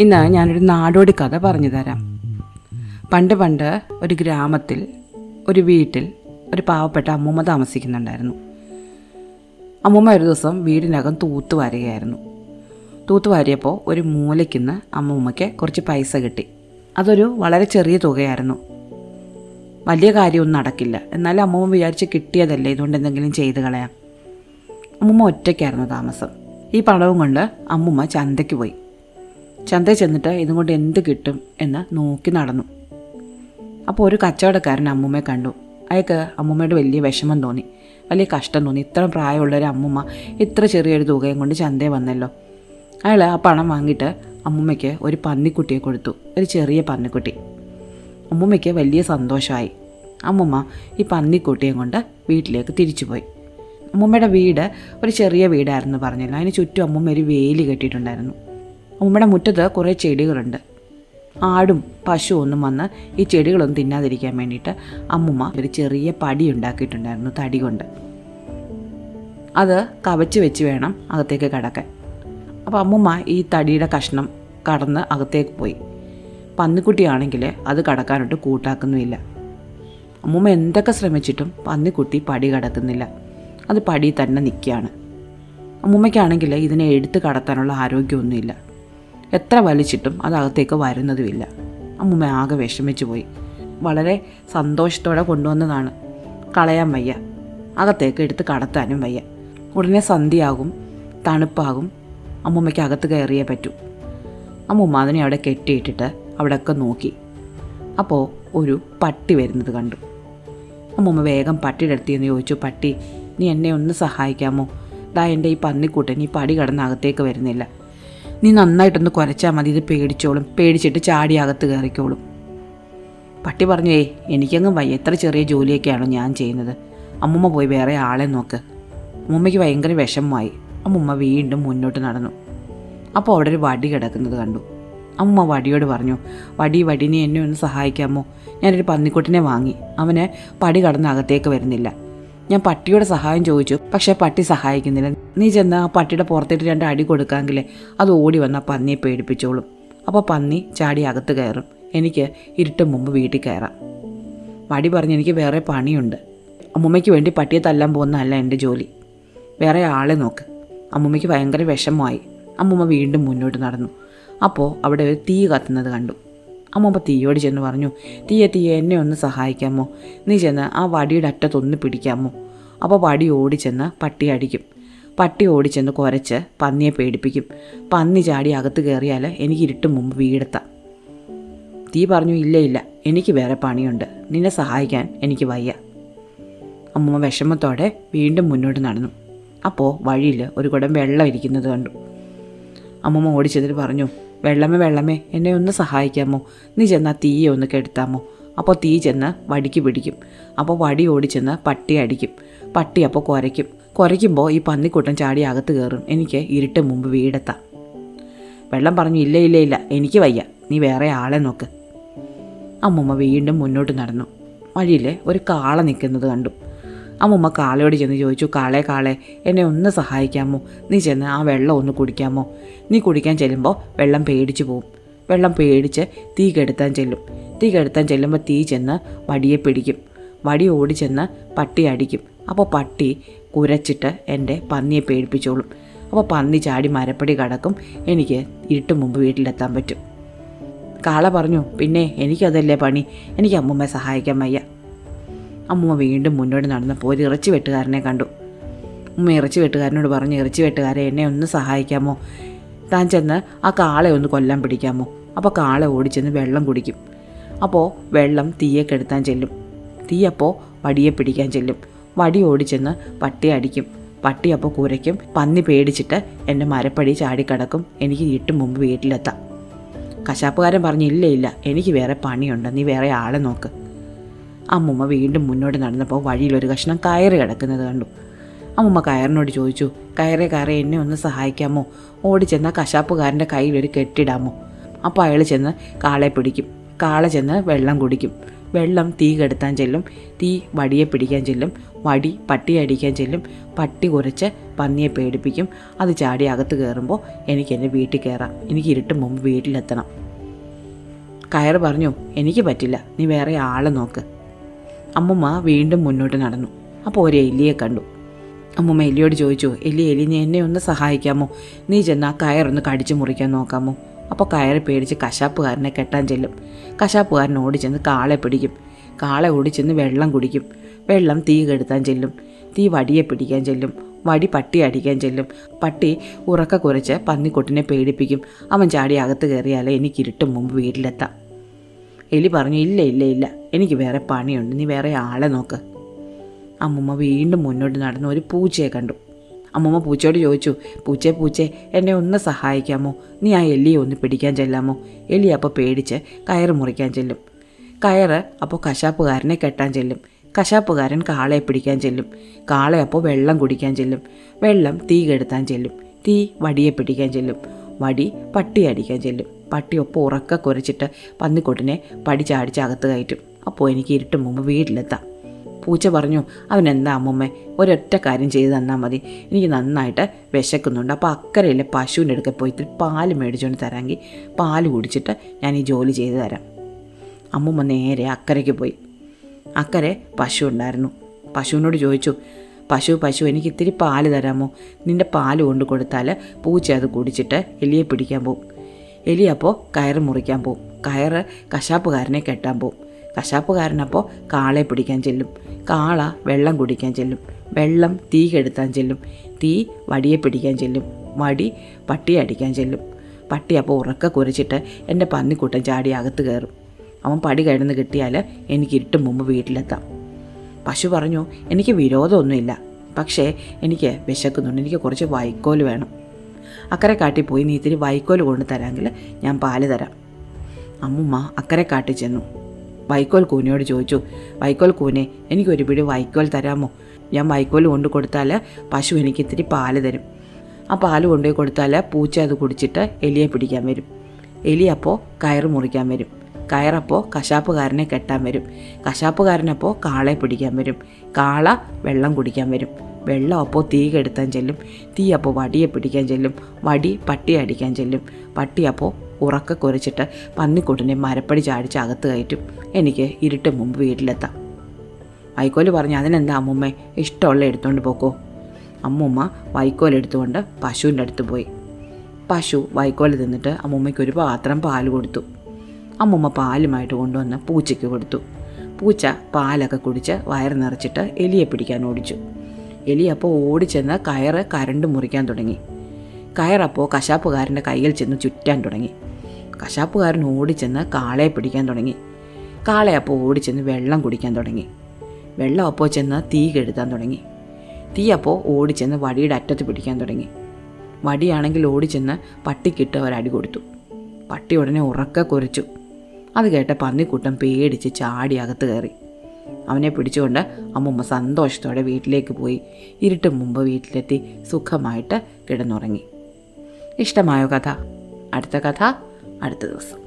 ഇന്ന് ഞാനൊരു നാടോടി കഥ പറഞ്ഞു തരാം. പണ്ട് പണ്ട് ഒരു ഗ്രാമത്തിൽ ഒരു വീട്ടിൽ ഒരു പാവപ്പെട്ട അമ്മൂമ്മ താമസിക്കുന്നുണ്ടായിരുന്നു. അമ്മൂമ്മ ഒരു ദിവസം വീടിനകം തൂത്ത് വാരുകയായിരുന്നു. തൂത്ത് വാരിയപ്പോൾ ഒരു മൂലയ്ക്കുന്ന് അമ്മൂമ്മയ്ക്ക് കുറച്ച് പൈസ കിട്ടി. അതൊരു വളരെ ചെറിയ തുകയായിരുന്നു. വലിയ കാര്യമൊന്നും നടക്കില്ല. എന്നാലും അമ്മൂമ്മ വിചാരിച്ച് കിട്ടിയതല്ലേ ഇതുകൊണ്ട് എന്തെങ്കിലും ചെയ്ത് കളയാം. അമ്മൂമ്മ ഒറ്റയ്ക്കായിരുന്നു താമസം. ഈ പണവും കൊണ്ട് അമ്മൂമ്മ ചന്തയ്ക്ക് പോയി. ചന്തയിൽ ചെന്നിട്ട് ഇതും കൊണ്ട് എന്ത് കിട്ടും എന്ന് നോക്കി നടന്നു. അപ്പോൾ ഒരു കച്ചവടക്കാരൻ അമ്മൂമ്മയെ കണ്ടു. അയാൾക്ക് അമ്മൂമ്മയുടെ വലിയ വിഷമം തോന്നി. വലിയ കഷ്ടം തോന്നി. ഇത്ര പ്രായമുള്ള ഒരു അമ്മൂമ്മ ഇത്ര ചെറിയൊരു തുകയും കൊണ്ട് ചന്തയിൽ വന്നല്ലോ. അയാൾ ആ പണം വാങ്ങിയിട്ട് അമ്മൂമ്മയ്ക്ക് ഒരു പന്നിക്കുട്ടിയെ കൊടുത്തു. ഒരു ചെറിയ പന്നിക്കുട്ടി. അമ്മൂമ്മയ്ക്ക് വലിയ സന്തോഷമായി. അമ്മൂമ്മ ഈ പന്നിക്കുട്ടിയെ കൊണ്ട് വീട്ടിലേക്ക് തിരിച്ചുപോയി. അമ്മൂമ്മയുടെ വീട് ഒരു ചെറിയ വീടായിരുന്നു പറഞ്ഞല്ലോ. അതിന് ചുറ്റും അമ്മൂമ്മ ഒരു വേലി കെട്ടിയിട്ടുണ്ടായിരുന്നു. അമ്മൂമ്മയുടെ മുറ്റത്ത് കുറേ ചെടികളുണ്ട്. ആടും പശുവും ഒന്നും വന്ന് ഈ ചെടികളൊന്നും തിന്നാതിരിക്കാൻ വേണ്ടിയിട്ട് അമ്മുമ്മ ഒരു ചെറിയ പടി ഉണ്ടാക്കിയിട്ടുണ്ടായിരുന്നു തടി കൊണ്ട്. അത് കവച്ച് വെച്ച് വേണം അകത്തേക്ക് കടക്കാൻ. അപ്പോൾ അമ്മുമ്മ ഈ തടിയുടെ കഷ്ണം കടന്ന് അകത്തേക്ക് പോയി. പന്നിക്കുട്ടിയാണെങ്കിൽ അത് കടക്കാനോട്ട് കൂട്ടാക്കുന്നുമില്ല. അമ്മുമ്മ എന്തൊക്കെ ശ്രമിച്ചിട്ടും പന്നിക്കുട്ടി പടി കടക്കുന്നില്ല. അത് പടി തന്നെ നിൽക്കുകയാണ്. അമ്മുമ്മയ്ക്കാണെങ്കിൽ ഇതിനെ എടുത്ത് കടത്താനുള്ള ആരോഗ്യമൊന്നുമില്ല. എത്ര വലിച്ചിട്ടും അത് അകത്തേക്ക് വരുന്നതുമില്ല. അമ്മുമ്മ ആകെ വിഷമിച്ചു പോയി. വളരെ സന്തോഷത്തോടെ കൊണ്ടുവന്നതാണ്. കളയാൻ വയ്യ. അകത്തേക്ക് എടുത്ത് കടത്താനും വയ്യ. ഉടനെ സന്ധ്യയാകും തണുപ്പാകും. അമ്മുമ്മയ്ക്ക് അകത്ത് കയറിയേ പറ്റൂ. അമ്മുമ്മ അതിനെ അവിടെ കെട്ടിയിട്ടിട്ട് അവിടെയൊക്കെ നോക്കി. അപ്പോൾ ഒരു പട്ടി വരുന്നത് കണ്ടു. അമ്മുമ്മ വേഗം പട്ടിയുടെ അടുത്ത് ചെന്ന് ചോദിച്ചു പട്ടി നീ എന്നെ ഒന്ന് സഹായിക്കാമോ? ദാ എന്റെ ഈ പന്നിക്കൂട്ടൻ ഈ പടി കടന്ന് അകത്തേക്ക് വരുന്നില്ല. നീ നന്നായിട്ടൊന്ന് കുരച്ചാൽ മതി ഇത് പേടിച്ചോളും. പേടിച്ചിട്ട് ചാടി അകത്ത് കയറിക്കോളും. പട്ടി പറഞ്ഞു ഏയ് എനിക്കങ്ങ് വയ്യ എത്ര ചെറിയ ജോലിയൊക്കെയാണോ ഞാൻ ചെയ്യുന്നത്. അമ്മുമ്മ പോയി വേറെ ആളെ നോക്ക്. അമ്മുമ്മയ്ക്ക് ഭയങ്കര വിഷമമായി. അമ്മുമ്മ വീണ്ടും മുന്നോട്ട് നടന്നു. അപ്പോൾ അവിടെ ഒരു വടി കിടക്കുന്നത് കണ്ടു. അമ്മ വടിയോട് പറഞ്ഞു വടി വടി നീ എന്നെ ഒന്ന് സഹായിക്കാമോ? ഞാനൊരു പന്നിക്കുട്ടിനെ വാങ്ങി. അവന് പടി കടന്ന് അകത്തേക്ക് വരുന്നില്ല. ഞാൻ പട്ടിയുടെ സഹായം ചോദിച്ചു. പക്ഷേ പട്ടി സഹായിക്കുന്നില്ല. നീ ചെന്ന് ആ പട്ടിയുടെ പുറത്തിട്ട് രണ്ട് അടി കൊടുക്കാമെങ്കിൽ അത് ഓടി വന്ന പന്നിയെ പേടിപ്പിച്ചോളും. അപ്പോൾ പന്നി ചാടി അകത്ത് കയറും. എനിക്ക് ഇരുട്ട് മുമ്പ് വീട്ടിൽ കയറാം. മടി പറഞ്ഞ് എനിക്ക് വേറെ പണിയുണ്ട്. അമ്മുമ്മയ്ക്ക് വേണ്ടി പട്ടിയെ തല്ലാൻ പോകുന്നതല്ല എന്റെ ജോലി. വേറെ ആളെ നോക്ക്. അമ്മുമ്മയ്ക്ക് ഭയങ്കര വിഷമമായി. അമ്മുമ്മ വീണ്ടും മുന്നോട്ട് നടന്നു. അപ്പോൾ അവിടെ ഒരു തീ കത്തുന്നത് കണ്ടു. അമ്മമ്മ തീയോട് ചെന്ന് പറഞ്ഞു തീയെ തീയെ എന്നെ ഒന്ന് സഹായിക്കാമോ നീ ചെന്ന് ആ വടിയുടെ അറ്റത്തൊന്ന് പിടിക്കാമോ അപ്പോൾ വടി ഓടിച്ചെന്ന് പട്ടി അടിക്കും. പട്ടി ഓടിച്ചെന്ന് കുരച്ച് പന്നിയെ പേടിപ്പിക്കും. പന്നി ചാടി അകത്ത് കയറിയാൽ എനിക്ക് ഇരുട്ട് മുമ്പ് വീടെത്താം. തീ പറഞ്ഞു ഇല്ല ഇല്ല എനിക്ക് വേറെ പണിയുണ്ട്. നിന്നെ സഹായിക്കാൻ എനിക്ക് വയ്യ. അമ്മമ്മ വിഷമത്തോടെ വീണ്ടും മുന്നോട്ട് നടന്നു. അപ്പോൾ വഴിയിൽ ഒരു കുടം വെള്ളം ഇരിക്കുന്നത് കണ്ടു. അമ്മമ്മ ഓടിച്ചതിൽ പറഞ്ഞു വെള്ളമേ വെള്ളമേ എന്നെ ഒന്ന് സഹായിക്കാമോ? നീ ചെന്ന് ആ തീയെ ഒന്ന് കെടുത്താമോ? അപ്പോൾ തീ ചെന്ന് വടിക്ക് പിടിക്കും. അപ്പോൾ വടി ഓടിച്ചെന്ന് പട്ടി അടിക്കും. പട്ടി അപ്പോൾ കുരയ്ക്കും. കുരയ്ക്കുമ്പോൾ ഈ പന്നിക്കൂട്ടം ചാടി അകത്ത് കയറും. എനിക്ക് ഇരുട്ട് മുമ്പ് വീടെത്താം. വെള്ളം പറഞ്ഞു ഇല്ല ഇല്ല ഇല്ല എനിക്ക് വയ്യ. നീ വേറെ ആളെ നോക്ക്. അമ്മുമ്മ വീണ്ടും മുന്നോട്ട് നടന്നു. വഴിയിൽ ഒരു കാള നിൽക്കുന്നത് കണ്ടു. അമ്മുമ്മ കാളയോട് ചെന്ന് ചോദിച്ചു കാളെ കാളെ എന്നെ ഒന്ന് സഹായിക്കാമോ? നീ ചെന്ന് ആ വെള്ളം ഒന്ന് കുടിക്കാമോ? നീ കുടിക്കാൻ ചെല്ലുമ്പോൾ വെള്ളം പേടിച്ചു പോവും. വെള്ളം പേടിച്ച് തീ കെടുത്താൻ ചെല്ലും. തീ കെടുത്താൻ ചെല്ലുമ്പോൾ തീ ചെന്ന് വടിയെ പിടിക്കും. വടി ഓടിച്ചെന്ന് പട്ടി അടിക്കും. അപ്പോൾ പട്ടി കുരച്ചിട്ട് എന്റെ പന്നിയെ പേടിപ്പിച്ചോളും. അപ്പോൾ പന്നി ചാടി മരപ്പടി കടക്കും. എനിക്ക് ഇരുട്ട് മുമ്പ് വീട്ടിലെത്താൻ പറ്റും. കാള പറഞ്ഞു പിന്നെ എനിക്കതല്ലേ പണി. എനിക്ക് അമ്മുമ്മയെ സഹായിക്കാൻ വയ്യ. അമ്മൂമ്മ വീണ്ടും മുന്നോട്ട് നടന്നപ്പോൾ ഒരു ഇറച്ചി വെട്ടുകാരനെ കണ്ടു. ഉമ്മ ഇറച്ചി വെട്ടുകാരനോട് പറഞ്ഞു ഇറച്ചി വെട്ടുകാരെ എന്നെ ഒന്ന് സഹായിക്കാമോ? താൻ ചെന്ന് ആ കാളെ ഒന്ന് കൊല്ലാൻ പിടിക്കാമോ? അപ്പോൾ കാളെ ഓടിച്ചെന്ന് വെള്ളം കുടിക്കും. അപ്പോൾ വെള്ളം തീയെ കെടുത്താൻ ചെല്ലും. തീ അപ്പോൾ വടിയെ പിടിക്കാൻ ചെല്ലും. വടി ഓടിച്ചെന്ന് പട്ടി അടിക്കും. പട്ടി അപ്പോൾ കുരയ്ക്കും. പന്നി പേടിച്ചിട്ട് എന്റെ മരപ്പടി ചാടിക്കടക്കും. എനിക്ക് ഇരുട്ടും മുമ്പ് വീട്ടിലെത്താം. കശാപ്പുകാരൻ പറഞ്ഞു ഇല്ല ഇല്ല എനിക്ക് വേറെ പണിയുണ്ട്. നീ വേറെ ആളെ നോക്ക്. അമ്മുമ്മ വീണ്ടും മുന്നോട്ട് നടന്നപ്പോൾ വഴിയിൽ ഒരു കഷ്ണം കയറ് കിടക്കുന്നത് കണ്ടു. അമ്മുമ്മ കയറിനോട് ചോദിച്ചു കയറേ കയറേ എന്നെ ഒന്ന് സഹായിക്കാമോ? ഓടി ചെന്ന കശാപ്പുകാരന്റെ കയ്യിലൊരു കെട്ടിടാമോ? അപ്പോൾ അയാൾ ചെന്ന് കാളെ പിടിക്കും. കാള ചെന്ന് വെള്ളം കുടിക്കും. വെള്ളം തീ കെടുത്താൻ ചെല്ലും. തീ വടിയെ പിടിക്കാൻ ചെല്ലും. വടി പട്ടിയെ അടിക്കാൻ ചെല്ലും. പട്ടി കുരച്ച് പന്നിയെ പേടിപ്പിക്കും. അത് ചാടി അകത്ത് കയറുമ്പോൾ എനിക്ക് എന്റെ വീട്ടിൽ കയറാം. എനിക്ക് ഇരുട്ട് മുമ്പ് വീട്ടിലെത്തണം. കയർ പറഞ്ഞു എനിക്ക് പറ്റില്ല. നീ വേറെ ആളെ നോക്ക്. അമ്മുമ്മ വീണ്ടും മുന്നോട്ട് നടന്നു. അപ്പോൾ ഒരു എലിയെ കണ്ടു. അമ്മുമ്മ എലിയോട് ചോദിച്ചു എലി എലി നീ എന്നെ ഒന്ന് സഹായിക്കാമോ? നീ ചെന്ന് ആ കയറൊന്ന് കടിച്ചു മുറിക്കാൻ നോക്കാമോ? അപ്പോൾ കയറി പേടിച്ച് കശാപ്പുകാരനെ കെട്ടാൻ ചെല്ലും. കശാപ്പുകാരൻ ഓടിച്ചെന്ന് കാളെ പിടിക്കും. കാളെ ഓടിച്ചെന്ന് വെള്ളം കുടിക്കും. വെള്ളം തീ കെടുത്താൻ ചെല്ലും. തീ വടിയെ പിടിക്കാൻ ചെല്ലും. വടി പട്ടി അടിക്കാൻ ചെല്ലും. പട്ടി ഉറക്ക കുരച്ച് പന്നിക്കൊട്ടിനെ പേടിപ്പിക്കും. അവൻ ചാടി അകത്ത് കയറിയാലേ എനിക്ക് ഇരുട്ടും മുമ്പ് വീട്ടിലെത്താം. എലി പറഞ്ഞു ഇല്ല ഇല്ല ഇല്ല എനിക്ക് വേറെ പണിയുണ്ട്. നീ വേറെ ആളെ നോക്ക്. അമ്മുമ്മ വീണ്ടും മുന്നോട്ട് നടന്ന് ഒരു പൂച്ചയെ കണ്ടു. അമ്മുമ്മ പൂച്ചയോട് ചോദിച്ചു പൂച്ചേ പൂച്ചേ എന്നെ ഒന്ന് സഹായിക്കാമോ? നീ ആ എലിയെ ഒന്ന് പിടിക്കാൻ ചെല്ലാമോ? എലി അപ്പോൾ പേടിച്ച് കയറ് മുറിക്കാൻ ചെല്ലും. കയറ് അപ്പോൾ കശാപ്പുകാരനെ കെട്ടാൻ ചെല്ലും. കശാപ്പുകാരൻ കാളയെ പിടിക്കാൻ ചെല്ലും. കാളെ അപ്പോൾ വെള്ളം കുടിക്കാൻ ചെല്ലും. വെള്ളം തീ കെടുത്താൻ ചെല്ലും. തീ വടിയെ പിടിക്കാൻ ചെല്ലും. വടി പട്ടി അടിക്കാൻ ചെല്ലും. പട്ടി ഒപ്പം ഉറക്ക കുരച്ചിട്ട് പന്നിക്കൊട്ടിനെ പടി ചാടിച്ച് അകത്ത് കയറ്റും. അപ്പോൾ എനിക്ക് ഇരുട്ടും മുമ്പ് വീട്ടിലെത്താം. പൂച്ച പറഞ്ഞു അവൻ എന്താ അമ്മുമ്മേ ഒരൊറ്റ കാര്യം ചെയ്ത് തന്നാൽ മതി. എനിക്ക് നന്നായിട്ട് വിശക്കുന്നുണ്ട്. അപ്പോൾ അക്കരയിലെ പശുവിന്റെ അടുക്കൽ പോയി ഇത്തിരി പാൽ മേടിച്ചുകൊണ്ട് തരാമെങ്കിൽ പാൽ കുടിച്ചിട്ട് ഞാൻ ഈ ജോലി ചെയ്തു തരാം. അമ്മുമ്മ നേരെ അക്കരയ്ക്ക് പോയി. അക്കരെ പശു ഉണ്ടായിരുന്നു. പശുവിനോട് ചോദിച്ചു പശു പശു എനിക്ക് ഇത്തിരി പാൽ തരാമോ? നിന്റെ പാൽ കൊണ്ട് കൊടുത്താൽ പൂച്ച അത് കുടിച്ചിട്ട് എലിയെ പിടിക്കാൻ പോവും എലി അപ്പോൾ കയറ് മുറിക്കാൻ പോവും. കയറ് കശാപ്പുകാരനെ കെട്ടാൻ പോവും. കശാപ്പുകാരനപ്പോൾ കാളെ പിടിക്കാൻ ചെല്ലും. കാള വെള്ളം കുടിക്കാൻ ചെല്ലും. വെള്ളം തീ കെടുത്താൻ ചെല്ലും. തീ വടിയെ പിടിക്കാൻ ചെല്ലും. വടി പട്ടിയെ അടിക്കാൻ ചെല്ലും. പട്ടി അപ്പോൾ ഉറക്ക കുരച്ചിട്ട് എന്റെ പന്നിക്കൂട്ടൻ ചാടി അകത്ത് കയറും. അവൻ പടി കിടന്ന് കിട്ടിയാൽ എനിക്ക് ഇരുട്ടും മുമ്പ് വീട്ടിലെത്താം. പശു പറഞ്ഞു എനിക്ക് വിരോധമൊന്നുമില്ല. പക്ഷേ എനിക്ക് വിശക്കുന്നുണ്ട്. എനിക്ക് കുറച്ച് വൈക്കോൽ വേണം. അക്കരെ കാട്ടി പോയി നീ ഇത്തിരി വൈക്കോൽ കൊണ്ട് തരാമെങ്കിൽ ഞാൻ പാൽ തരാം. അമ്മുമ്മ അക്കരെ കാട്ടി ചെന്നു. വൈക്കോൽ കൂനയോട് ചോദിച്ചു വൈക്കോൽ കൂനെ എനിക്കൊരു പിടി വൈക്കോൽ തരാമോ? ഞാൻ വൈക്കോൽ കൊണ്ട് കൊടുത്താൽ പശു എനിക്ക് ഇത്തിരി പാൽ തരും. ആ പാൽ കൊണ്ടുപോയി കൊടുത്താൽ പൂച്ച അത് കുടിച്ചിട്ട് എലിയെ പിടിക്കാൻ വരും. എലി അപ്പോൾ കയറ് മുറിക്കാൻ വരും. കയറപ്പോൾ കശാപ്പുകാരനെ കെട്ടാൻ വരും. കശാപ്പുകാരനപ്പോൾ കാളയെ പിടിക്കാൻ വരും. കാള വെള്ളം കുടിക്കാൻ വരും. വെള്ളം അപ്പോൾ തീ കെടുത്താൻ ചെല്ലും. തീ അപ്പോൾ വടിയെ പിടിക്കാൻ ചെല്ലും. വടി പട്ടി അടിക്കാൻ ചെല്ലും. പട്ടി അപ്പോൾ ഉറക്ക കുരച്ചിട്ട് പന്നിക്കൂട്ടിനെ മരപ്പടി ചാടിച്ച് അകത്ത് കയറ്റും. എനിക്ക് ഇരുട്ട് മുമ്പ് വീട്ടിലെത്താം. വൈക്കോൽ പറഞ്ഞു അതിനെന്താ അമ്മുമ്മേ? ഇഷ്ടമുള്ള എടുത്തുകൊണ്ട് പോക്കോ. അമ്മുമ്മ വൈക്കോൽ എടുത്തുകൊണ്ട് പശുവിന്റെ അടുത്ത് പോയി. പശു വൈക്കോൽ തിന്നിട്ട് അമ്മുമ്മയ്ക്ക് ഒരു പാത്രം പാൽ കൊടുത്തു. അമ്മുമ്മ പാലുമായിട്ട് കൊണ്ടുവന്ന് പൂച്ചയ്ക്ക് കൊടുത്തു. പൂച്ച പാലൊക്കെ കുടിച്ച് വയർ നിറച്ചിട്ട് എലിയെ പിടിക്കാൻ ഓടിച്ചു. എലി അപ്പോൾ ഓടിച്ചെന്ന് കയറ് കരണ്ട് മുറിക്കാൻ തുടങ്ങി. കയറപ്പോൾ കശാപ്പുകാരന്റെ കയ്യിൽ ചെന്ന് ചുറ്റാൻ തുടങ്ങി. കശാപ്പുകാരൻ ഓടിച്ചെന്ന് കാളയെ പിടിക്കാൻ തുടങ്ങി. കാളയപ്പോൾ ഓടിച്ചെന്ന് വെള്ളം കുടിക്കാൻ തുടങ്ങി. വെള്ളം അപ്പോൾ ചെന്ന് തീ കെടുത്താൻ തുടങ്ങി. തീ അപ്പോൾ ഓടിച്ചെന്ന് വടിയുടെ അറ്റത്ത് പിടിക്കാൻ തുടങ്ങി. വടിയാണെങ്കിൽ ഓടിച്ചെന്ന് പട്ടിക്കിട്ട് ഒരടി കൊടുത്തു. പട്ടി ഉടനെ ഉറക്ക കുരച്ചു. അത് കേട്ട പന്നിക്കൂട്ടം പേടിച്ച് ചാടി അകത്ത് കയറി. അവനെ പിടിച്ചുകൊണ്ട് അമ്മുമ്മ സന്തോഷത്തോടെ വീട്ടിലേക്ക് പോയി. ഇരുട്ട് മുമ്പ് വീട്ടിലെത്തി സുഖമായിട്ട് കിടന്നുറങ്ങി. ഇഷ്ടമായോ കഥ? അടുത്ത കഥ അടുത്ത ദിവസം.